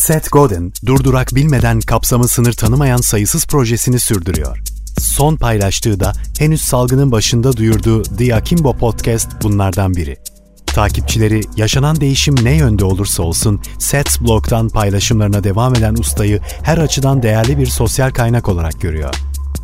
Seth Godin, durdurak bilmeden kapsamı sınır tanımayan sayısız projesini sürdürüyor. Son paylaştığı da henüz salgının başında duyurduğu The Akimbo Podcast bunlardan biri. Takipçileri yaşanan değişim ne yönde olursa olsun Seth's blogdan paylaşımlarına devam eden ustayı her açıdan değerli bir sosyal kaynak olarak görüyor.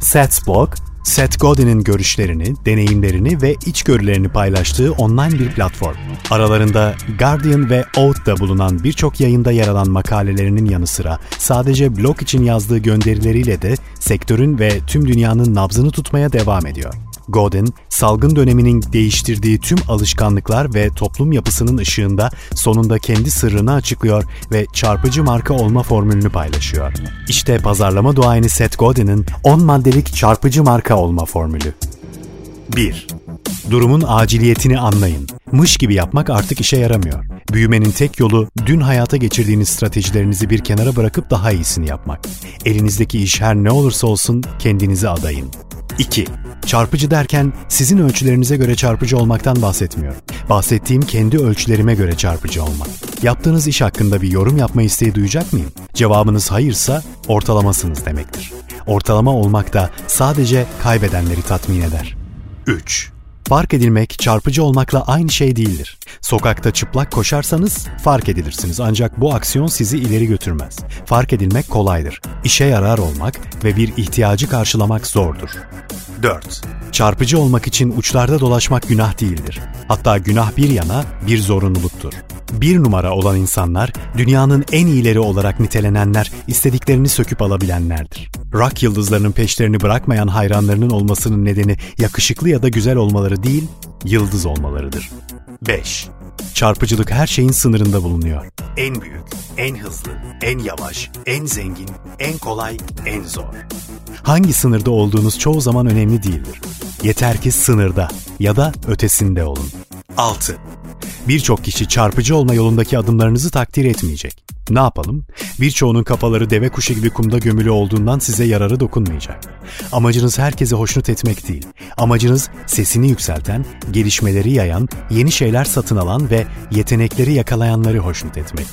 Seth's blog, Seth Godin'in görüşlerini, deneyimlerini ve içgörülerini paylaştığı online bir platform. Aralarında Guardian ve Oute'da bulunan birçok yayında yer alan makalelerinin yanı sıra sadece blog için yazdığı gönderileriyle de sektörün ve tüm dünyanın nabzını tutmaya devam ediyor. Godin, salgın döneminin değiştirdiği tüm alışkanlıklar ve toplum yapısının ışığında sonunda kendi sırrını açıklıyor ve çarpıcı marka olma formülünü paylaşıyor. İşte pazarlama duayeni Seth Godin'in 10 maddelik çarpıcı marka olma formülü. 1. Durumun aciliyetini anlayın. Mış gibi yapmak artık işe yaramıyor. Büyümenin tek yolu dün hayata geçirdiğiniz stratejilerinizi bir kenara bırakıp daha iyisini yapmak. Elinizdeki iş her ne olursa olsun kendinizi adayın. 2. Çarpıcı derken sizin ölçülerinize göre çarpıcı olmaktan bahsetmiyorum. Bahsettiğim kendi ölçülerime göre çarpıcı olmak. Yaptığınız iş hakkında bir yorum yapma isteği duyacak mıyım? Cevabınız hayırsa ortalamasınız demektir. Ortalama olmak da sadece kaybedenleri tatmin eder. 3. Fark edilmek çarpıcı olmakla aynı şey değildir. Sokakta çıplak koşarsanız fark edilirsiniz ancak bu aksiyon sizi ileri götürmez. Fark edilmek kolaydır. İşe yarar olmak ve bir ihtiyacı karşılamak zordur. 4. Çarpıcı olmak için uçlarda dolaşmak günah değildir. Hatta günah bir yana bir zorunluluktur. Bir numara olan insanlar, dünyanın en iyileri olarak nitelenenler, istediklerini söküp alabilenlerdir. Rock yıldızlarının peşlerini bırakmayan hayranlarının olmasının nedeni yakışıklı ya da güzel olmaları değil, yıldız olmalarıdır. 5. Çarpıcılık her şeyin sınırında bulunuyor. En büyük, en hızlı, en yavaş, en zengin, en kolay, en zor. Hangi sınırda olduğunuz çoğu zaman önemli değildir. Yeter ki sınırda ya da ötesinde olun. 6. Birçok kişi çarpıcı olma yolundaki adımlarınızı takdir etmeyecek. Ne yapalım? Birçoğunun kafaları deve kuşu gibi kumda gömülü olduğundan size yararı dokunmayacak. Amacınız herkese hoşnut etmek değil. Amacınız sesini yükselten, gelişmeleri yayan, yeni şeyler satın alan ve yetenekleri yakalayanları hoşnut etmek.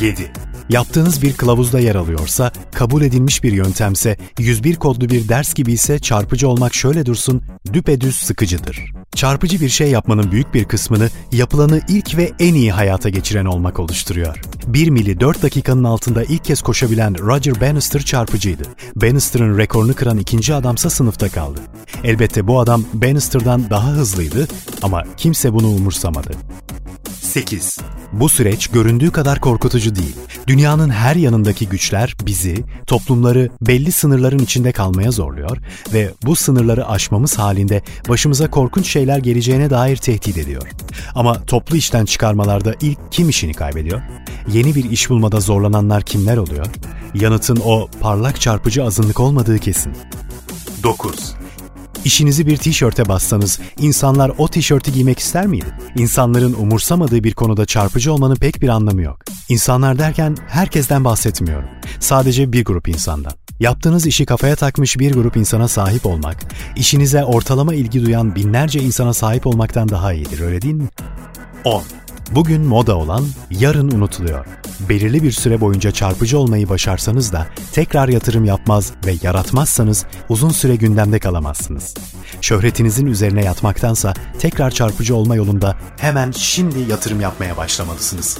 7. Yaptığınız bir kılavuzda yer alıyorsa, kabul edilmiş bir yöntemse, 101 kodlu bir ders gibi ise çarpıcı olmak şöyle dursun, düpedüz sıkıcıdır. Çarpıcı bir şey yapmanın büyük bir kısmını yapılanı ilk ve en iyi hayata geçiren olmak oluşturuyor. 1 mili 4 dakikanın altında ilk kez koşabilen Roger Bannister çarpıcıydı. Bannister'ın rekorunu kıran ikinci adamsa sınıfta kaldı. Elbette bu adam Bannister'dan daha hızlıydı ama kimse bunu umursamadı. 8. Bu süreç göründüğü kadar korkutucu değil. Dünyanın her yanındaki güçler bizi, toplumları belli sınırların içinde kalmaya zorluyor ve bu sınırları aşmamız halinde başımıza korkunç şeyler geleceğine dair tehdit ediyor. Ama toplu işten çıkarmalarda ilk kim işini kaybediyor? Yeni bir iş bulmada zorlananlar kimler oluyor? Yanıtın o parlak çarpıcı azınlık olmadığı kesin. 9. İşinizi bir tişörte bassanız insanlar o tişörtü giymek ister miydi? İnsanların umursamadığı bir konuda çarpıcı olmanın pek bir anlamı yok. İnsanlar derken herkesten bahsetmiyorum. Sadece bir grup insandan. Yaptığınız işi kafaya takmış bir grup insana sahip olmak, işinize ortalama ilgi duyan binlerce insana sahip olmaktan daha iyidir öyle değil mi? 10. Bugün moda olan yarın unutuluyor. Belirli bir süre boyunca çarpıcı olmayı başarsanız da tekrar yatırım yapmaz ve yaratmazsanız uzun süre gündemde kalamazsınız. Şöhretinizin üzerine yatmaktansa tekrar çarpıcı olma yolunda hemen şimdi yatırım yapmaya başlamalısınız.